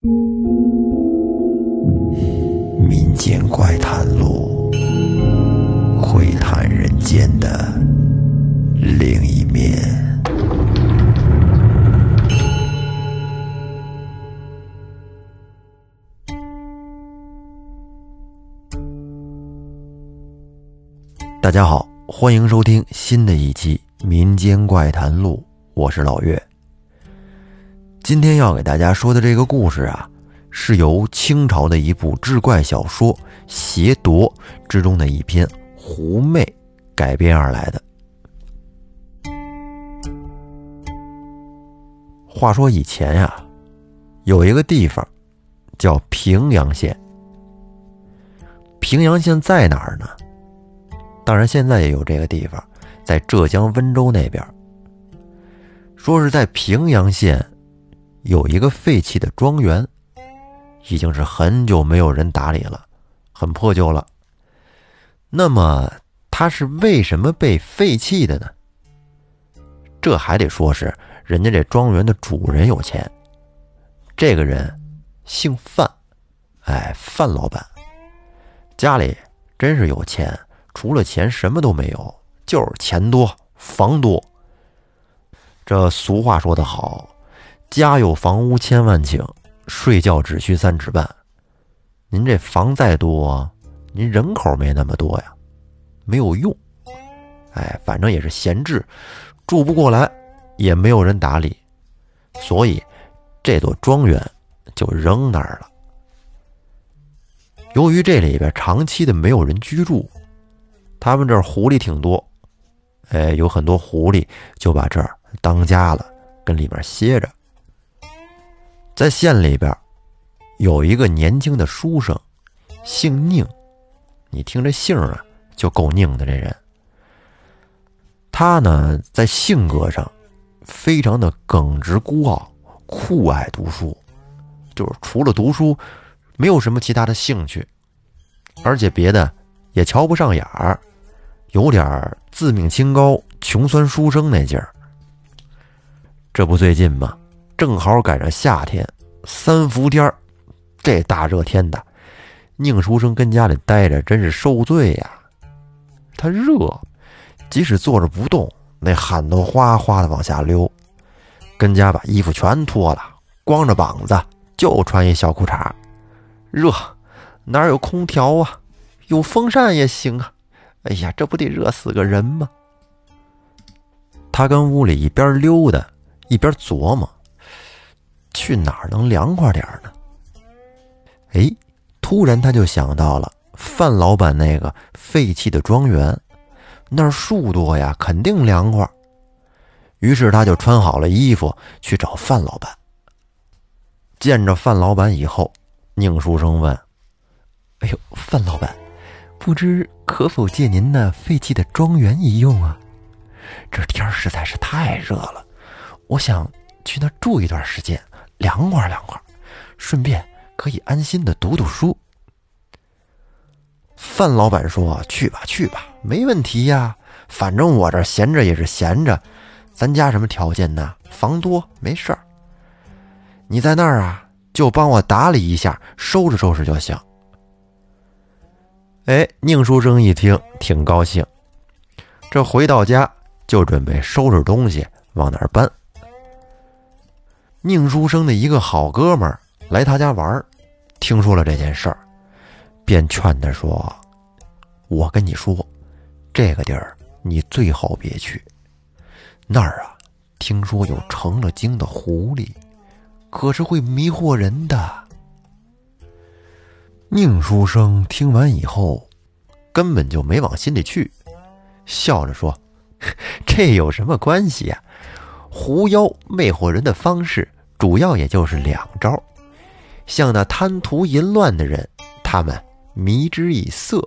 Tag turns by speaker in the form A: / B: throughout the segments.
A: 民间怪谈录，会谈人间的另一面。大家好，欢迎收听新的一期《民间怪谈录》，我是老岳。今天要给大家说的这个故事啊，是由清朝的一部志怪小说《邪夺》之中的一篇《狐媚》改编而来的。话说以前呀，有一个地方叫平阳县。平阳县在哪儿呢？当然，现在也有这个地方，在浙江温州那边。说是在平阳县有一个废弃的庄园，已经是很久没有人打理了，很破旧了。那么，它是为什么被废弃的呢？这还得说是人家这庄园的主人有钱。这个人姓范，哎，范老板，家里真是有钱。除了钱什么都没有，就是钱多房多。这俗话说得好，家有房屋千万顷，睡觉只需三尺半。您这房再多，您人口没那么多呀，没有用。哎，反正也是闲置，住不过来，也没有人打理，所以这座庄园就扔那儿了。由于这里边长期的没有人居住。他们这儿狐狸挺多，哎，有很多狐狸就把这儿当家了，跟里面歇着。在县里边，有一个年轻的书生，姓宁，你听这姓啊，就够宁的这人。他呢，在性格上非常的耿直孤傲，酷爱读书，就是除了读书，没有什么其他的兴趣，而且别的也瞧不上眼儿。有点自命清高、穷酸书生那劲儿。这不最近吗？正好赶上夏天，三伏天儿，这大热天的，宁书生跟家里待着真是受罪呀。他热，即使坐着不动，那汗都哗哗的往下流。跟家把衣服全脱了，光着膀子就穿一小裤衩。热，哪有空调啊？有风扇也行啊。哎呀，这不得热死个人吗？他跟屋里一边溜达，一边琢磨，去哪儿能凉快点呢？哎，突然他就想到了范老板那个废弃的庄园，那儿树多呀，肯定凉快。于是他就穿好了衣服去找范老板。见着范老板以后，宁书生问：“哎呦，范老板。”不知可否借您那废弃的庄园一用啊？这天实在是太热了，我想去那住一段时间，凉快凉快，顺便可以安心的读读书。范老板说：“去吧去吧，没问题呀，反正我这闲着也是闲着，咱家什么条件呢？房多，没事儿。你在那儿啊，就帮我打理一下，收拾收拾就行。”哎，宁书生一听挺高兴，这回到家就准备收拾东西往哪儿搬。宁书生的一个好哥们儿来他家玩，听说了这件事儿，便劝他说：“我跟你说，这个地儿你最好别去，那儿啊，听说有成了精的狐狸，可是会迷惑人的。”宁书生听完以后，根本就没往心里去，笑着说：“ 这有什么关系呀？狐妖魅惑人的方式，主要也就是两招。像那贪图淫乱的人，他们迷之以色；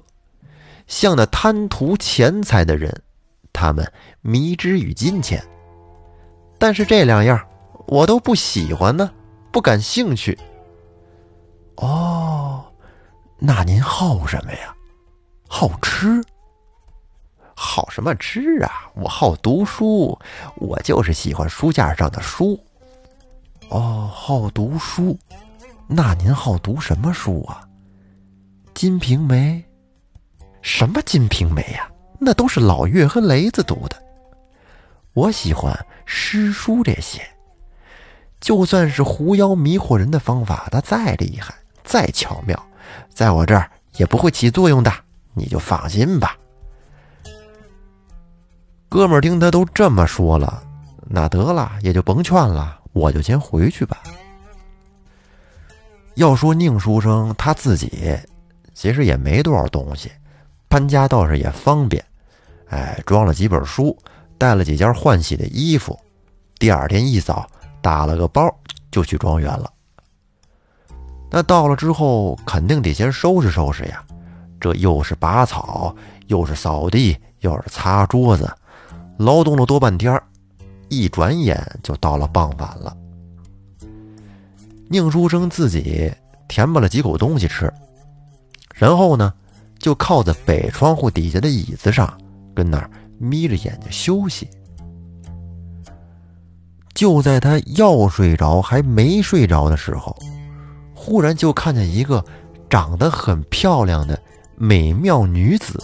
A: 像那贪图钱财的人，他们迷之与金钱。但是这两样我都不喜欢呢，不感兴趣。”哦。那您好什么呀？好吃？好什么吃啊？我好读书，我就是喜欢书架上的书。哦，好读书，那您好读什么书啊？《金瓶梅》？什么《金瓶梅》呀？那都是老岳和雷子读的。我喜欢诗书这些。就算是狐妖迷惑人的方法，它再厉害、再巧妙，在我这儿也不会起作用的，你就放心吧。哥们儿听他都这么说了，那得了，也就甭劝了，我就先回去吧。要说宁书生他自己，其实也没多少东西，搬家倒是也方便。哎，装了几本书，带了几件换洗的衣服，第二天一早。打了个包就去庄园了。那到了之后，肯定得先收拾收拾呀。这又是拔草，又是扫地，又是擦桌子，劳动了多半天一转眼就到了傍晚了。宁书生自己填饱了几口东西吃，然后呢，就靠在北窗户底下的椅子上，跟那儿眯着眼睛休息。就在他要睡着还没睡着的时候，忽然就看见一个长得很漂亮的美妙女子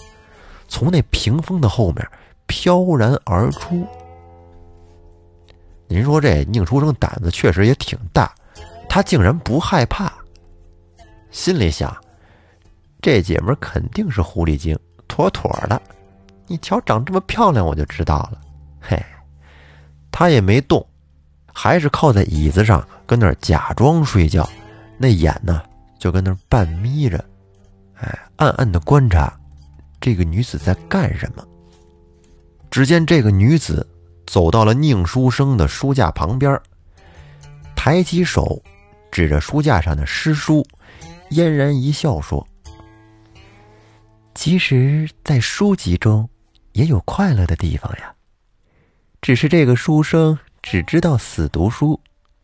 A: 从那屏风的后面飘然而出。您说这宁书生胆子确实也挺大，他竟然不害怕，心里想：这姐们肯定是狐狸精，妥妥的。你瞧，长这么漂亮，我就知道了。嘿，他也没动。还是靠在椅子上，跟那儿假装睡觉，那眼呢就跟那儿半眯着，哎，暗暗的观察这个女子在干什么。只见这个女子走到了宁书生的书架旁边，抬起手指着书架上的诗书，嫣然一笑说：“其实，在书籍中也有快乐的地方呀，只是这个书生。”只知道死读书，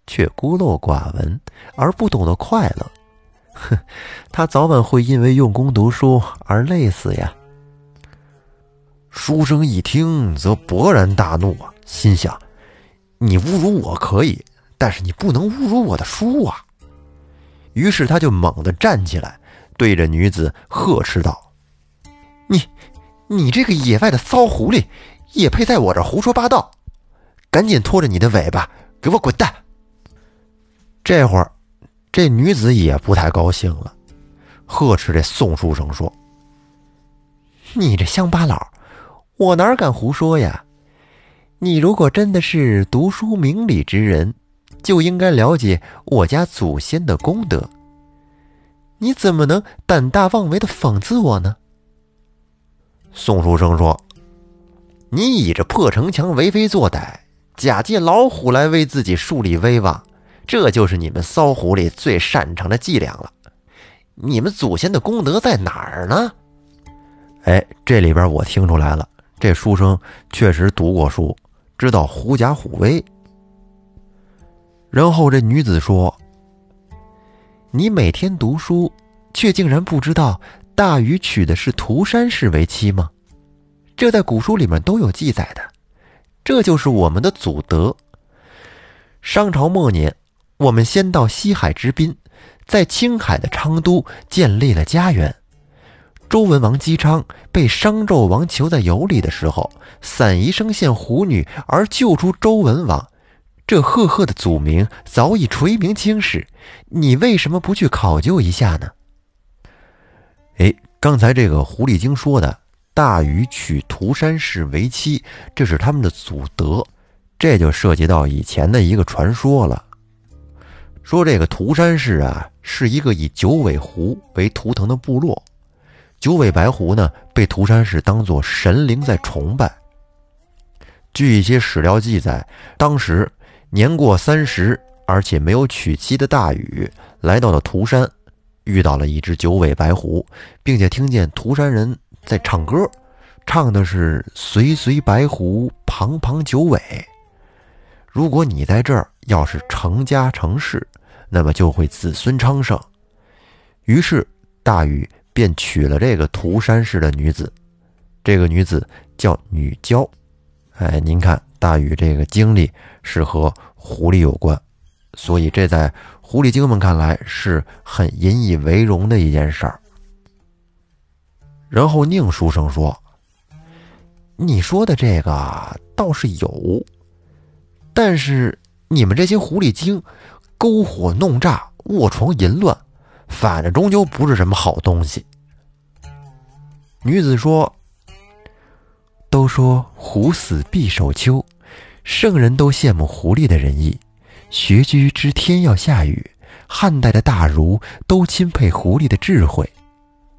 A: 却孤陋寡闻，而不懂得快乐。哼，他早晚会因为用功读书而累死呀！书生一听，则勃然大怒啊，心想：你侮辱我可以，但是你不能侮辱我的书啊！于是他就猛地站起来，对着女子呵斥道：“你，你这个野外的骚狐狸，也配在我这胡说八道？”赶紧拖着你的尾巴给我滚蛋！这会儿，这女子也不太高兴了，呵斥这宋书生说：“你这乡巴佬，我哪敢胡说呀？你如果真的是读书明理之人，就应该了解我家祖先的功德。你怎么能胆大妄为的讽刺我呢？”宋书生说：“你倚着破城墙为非作歹。”假借老虎来为自己树立威望，这就是你们骚狐狸最擅长的伎俩了。你们祖先的功德在哪儿呢？哎，这里边我听出来了，这书生确实读过书，知道狐假虎威。然后这女子说：“你每天读书，却竟然不知道大禹娶的是涂山氏为妻吗？这在古书里面都有记载的。”这就是我们的祖德。商朝末年，我们先到西海之滨，在青海的昌都建立了家园。周文王姬昌被商纣王囚在羑里的时候，散宜生献狐女而救出周文王，这赫赫的祖名早已垂名青史。你为什么不去考究一下呢？哎，刚才这个狐狸精说的。大禹娶涂山氏为妻，这是他们的祖德，这就涉及到以前的一个传说了。说这个涂山氏啊，是一个以九尾狐为图腾的部落，九尾白狐呢，被涂山氏当作神灵在崇拜。据一些史料记载，当时年过三十而且没有娶妻的大禹来到了涂山，遇到了一只九尾白狐，并且听见涂山人。在唱歌，唱的是“随随白狐，旁旁九尾”。如果你在这儿要是成家成室，那么就会子孙昌盛。于是大禹便娶了这个涂山氏的女子，这个女子叫女娇。哎，您看大禹这个经历是和狐狸有关。所以这在狐狸精们看来是很引以为荣的一件事儿。然后宁书生说：“你说的这个倒是有，但是你们这些狐狸精，篝火弄诈，卧床淫乱，反正终究不是什么好东西。”女子说：“都说狐死必守丘，圣人都羡慕狐狸的仁义。学居知天要下雨，汉代的大儒都钦佩狐狸的智慧，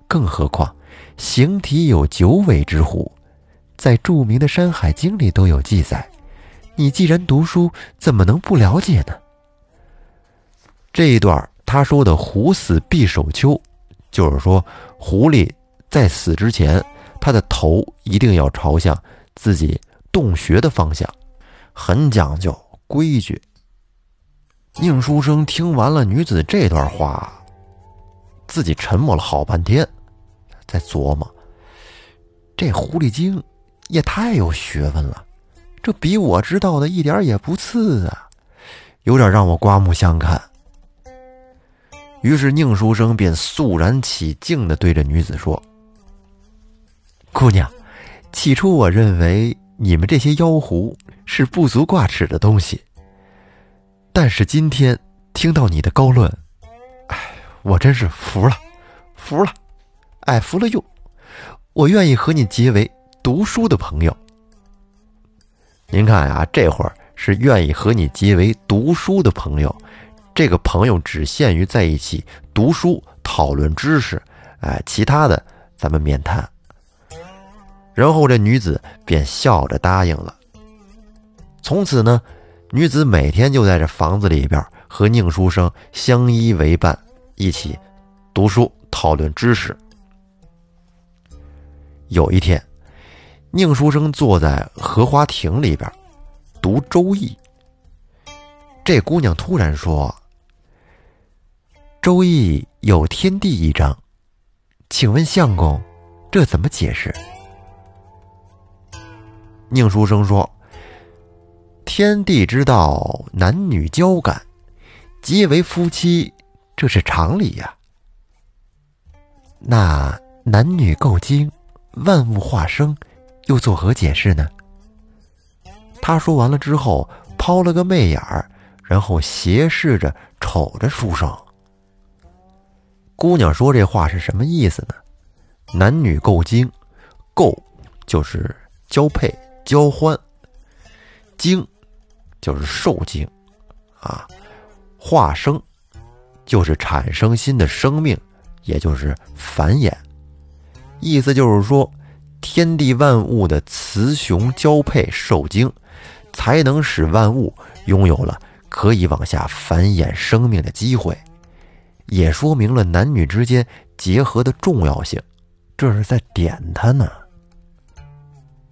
A: 更何况。”形体有九尾之狐，在著名的《山海经》里都有记载。你既然读书，怎么能不了解呢？这一段他说的“狐死必首丘”，就是说狐狸在死之前，它的头一定要朝向自己洞穴的方向，很讲究规矩。宁书生听完了女子这段话，自己沉默了好半天。在琢磨，这狐狸精也太有学问了，这比我知道的一点也不次啊，有点让我刮目相看。于是宁书生便肃然起敬的对着女子说：“姑娘，起初我认为你们这些妖狐是不足挂齿的东西，但是今天听到你的高论，哎，我真是服了，服了。”哎，服了又，我愿意和你结为读书的朋友。您看啊，这会儿是愿意和你结为读书的朋友，这个朋友只限于在一起读书、讨论知识，哎，其他的咱们免谈。然后这女子便笑着答应了。从此呢，女子每天就在这房子里边和宁书生相依为伴，一起读书、讨论知识。有一天，宁书生坐在荷花亭里边读《周易》。这姑娘突然说：“《周易》有天地一章，请问相公，这怎么解释？”宁书生说：“天地之道，男女交感，结为夫妻，这是常理呀。那男女构精。”万物化生，又作何解释呢？他说完了之后，抛了个媚眼儿，然后斜视着瞅着书生。姑娘说这话是什么意思呢？男女够精，够就是交配交欢，精就是受精，啊，化生就是产生新的生命，也就是繁衍。意思就是说，天地万物的雌雄交配受精，才能使万物拥有了可以往下繁衍生命的机会，也说明了男女之间结合的重要性。这是在点他呢。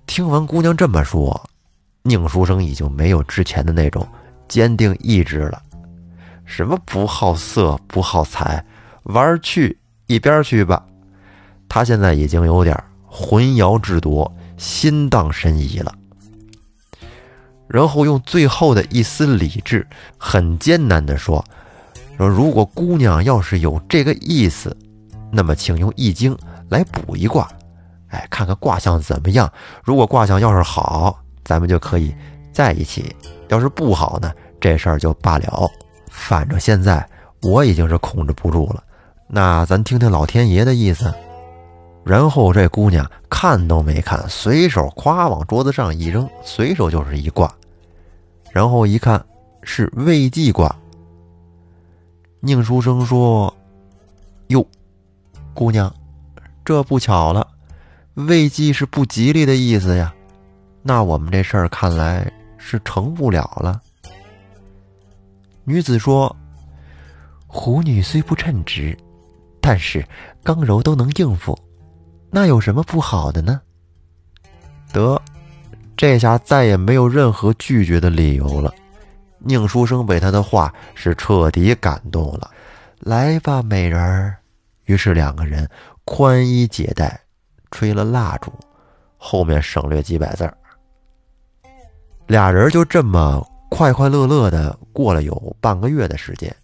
A: 听完姑娘这么说，宁书生已经没有之前的那种坚定意志了。什么不好色不好财，玩去一边去吧。他现在已经有点魂摇志夺、心荡神怡了，然后用最后的一丝理智，很艰难地说：“说如果姑娘要是有这个意思，那么请用易经来卜一卦，哎，看看卦象怎么样。如果卦象要是好，咱们就可以在一起；要是不好呢，这事儿就罢了。反正现在我已经是控制不住了，那咱听听老天爷的意思。”然后这姑娘看都没看，随手夸往桌子上一扔，随手就是一挂。然后一看是未济卦。宁书生说：“哟，姑娘，这不巧了，未济是不吉利的意思呀。那我们这事儿看来是成不了了。”女子说：“狐女虽不称职，但是刚柔都能应付。”那有什么不好的呢？得，这下再也没有任何拒绝的理由了。宁书生被他的话是彻底感动了。来吧，美人儿。于是两个人宽衣解带，吹了蜡烛，后面省略几百字儿。俩人就这么快快乐乐的过了有半个月的时间，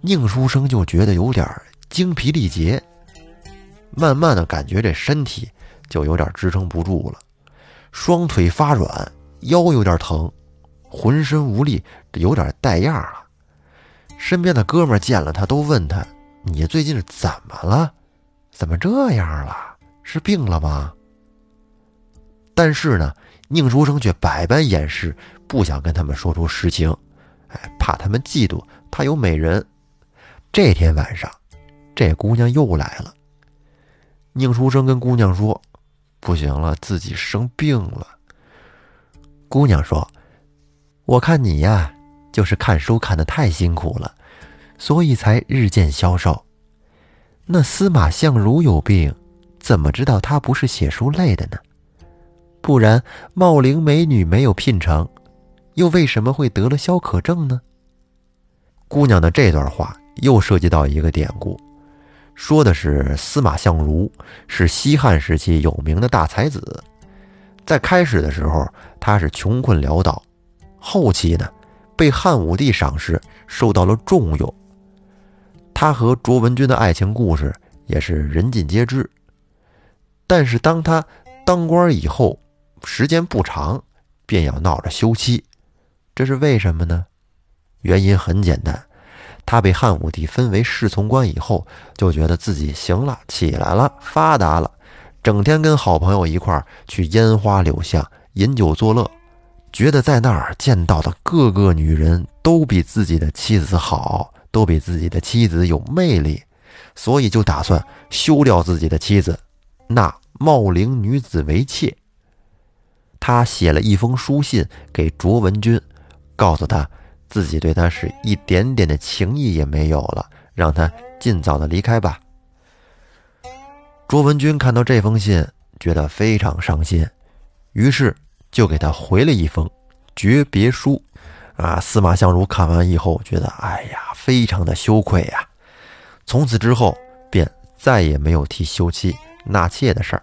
A: 宁书生就觉得有点精疲力竭，慢慢的感觉这身体就有点支撑不住了，双腿发软，腰有点疼，浑身无力，有点带样了。身边的哥们见了他，都问他：“你最近是怎么了？怎么这样了？是病了吗？”但是呢，宁书生却百般掩饰，不想跟他们说出实情，哎，怕他们嫉妒他有美人。这天晚上，这姑娘又来了。宁书生跟姑娘说：“不行了，自己生病了。”姑娘说：“我看你呀。”就是看书看的太辛苦了，所以才日渐消瘦。那司马相如有病，怎么知道他不是写书累的呢？不然茂陵美女没有聘成，又为什么会得了消渴症呢？姑娘的这段话又涉及到一个典故，说的是司马相如是西汉时期有名的大才子，在开始的时候他是穷困潦倒，后期呢？被汉武帝赏识，受到了重用。他和卓文君的爱情故事也是人尽皆知。但是当他当官以后，时间不长，便要闹着休妻，这是为什么呢？原因很简单，他被汉武帝分为侍从官以后，就觉得自己行了，起来了，发达了，整天跟好朋友一块儿去烟花柳巷饮酒作乐。觉得在那儿见到的各个女人都比自己的妻子好，都比自己的妻子有魅力，所以就打算休掉自己的妻子，纳茂陵女子为妾。他写了一封书信给卓文君，告诉他自己对她是一点点的情意也没有了，让她尽早的离开吧。卓文君看到这封信，觉得非常伤心，于是。就给他回了一封诀别书，啊！司马相如看完以后，觉得哎呀，非常的羞愧呀。从此之后，便再也没有提休妻纳妾的事儿。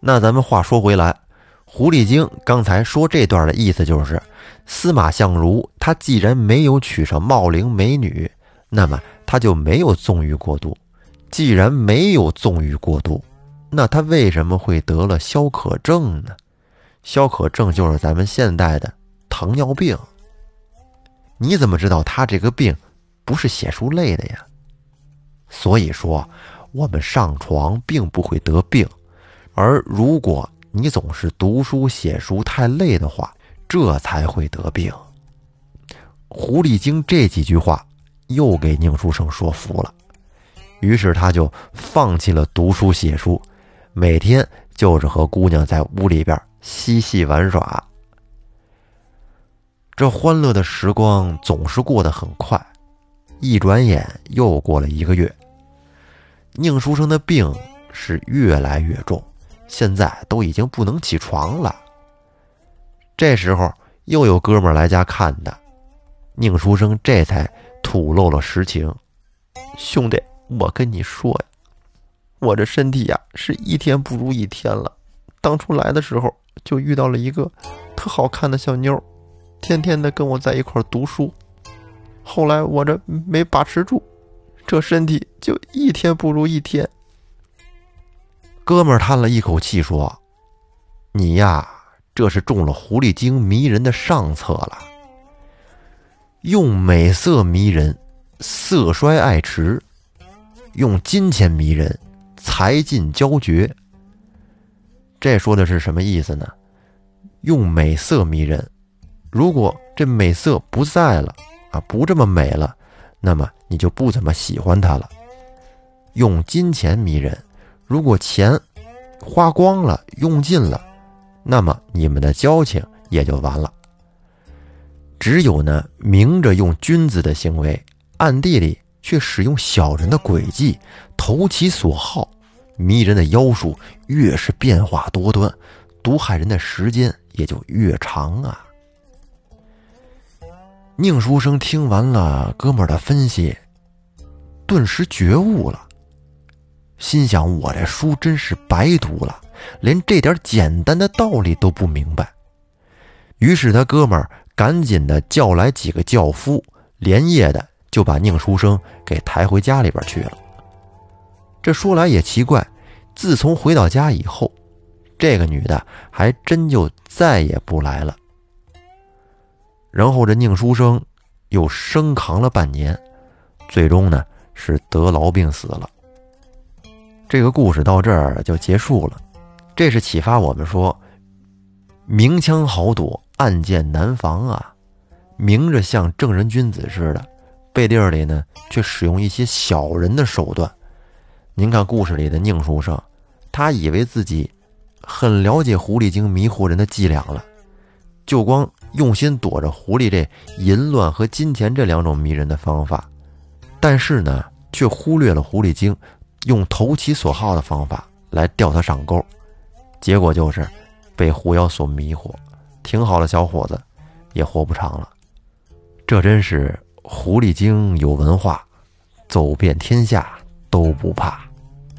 A: 那咱们话说回来，狐狸精刚才说这段的意思就是，司马相如他既然没有娶上茂陵美女，那么他就没有纵欲过度。既然没有纵欲过度，那他为什么会得了消渴症呢？消渴症就是咱们现代的糖尿病。你怎么知道他这个病不是写书累的呀？所以说，我们上床并不会得病，而如果你总是读书写书太累的话，这才会得病。狐狸精这几句话又给宁书生说服了，于是他就放弃了读书写书，每天就是和姑娘在屋里边。嬉戏玩耍，这欢乐的时光总是过得很快，一转眼又过了一个月。宁书生的病是越来越重，现在都已经不能起床了。这时候又有哥们来家看他，宁书生这才吐露了实情：“兄弟，我跟你说呀，我这身体呀是一天不如一天了。当初来的时候。”就遇到了一个特好看的小妞，天天的跟我在一块儿读书。后来我这没把持住，这身体就一天不如一天。哥们儿叹了一口气说：“你呀，这是中了狐狸精迷人的上策了。用美色迷人，色衰爱弛；用金钱迷人，财尽交绝。”这说的是什么意思呢？用美色迷人，如果这美色不在了啊，不这么美了，那么你就不怎么喜欢他了。用金钱迷人，如果钱花光了、用尽了，那么你们的交情也就完了。只有呢，明着用君子的行为，暗地里却使用小人的诡计，投其所好。迷人的妖术越是变化多端，毒害人的时间也就越长啊！宁书生听完了哥们儿的分析，顿时觉悟了，心想：我这书真是白读了，连这点简单的道理都不明白。于是他哥们儿赶紧的叫来几个轿夫，连夜的就把宁书生给抬回家里边去了。这说来也奇怪，自从回到家以后，这个女的还真就再也不来了。然后这宁书生又生扛了半年，最终呢是得痨病死了。这个故事到这儿就结束了。这是启发我们说，明枪好躲，暗箭难防啊！明着像正人君子似的，背地里呢却使用一些小人的手段。您看故事里的宁书生，他以为自己很了解狐狸精迷惑人的伎俩了，就光用心躲着狐狸这淫乱和金钱这两种迷人的方法，但是呢，却忽略了狐狸精用投其所好的方法来钓他上钩，结果就是被狐妖所迷惑，挺好的小伙子也活不长了。这真是狐狸精有文化，走遍天下。都不怕，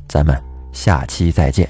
A: 咱们下期再见。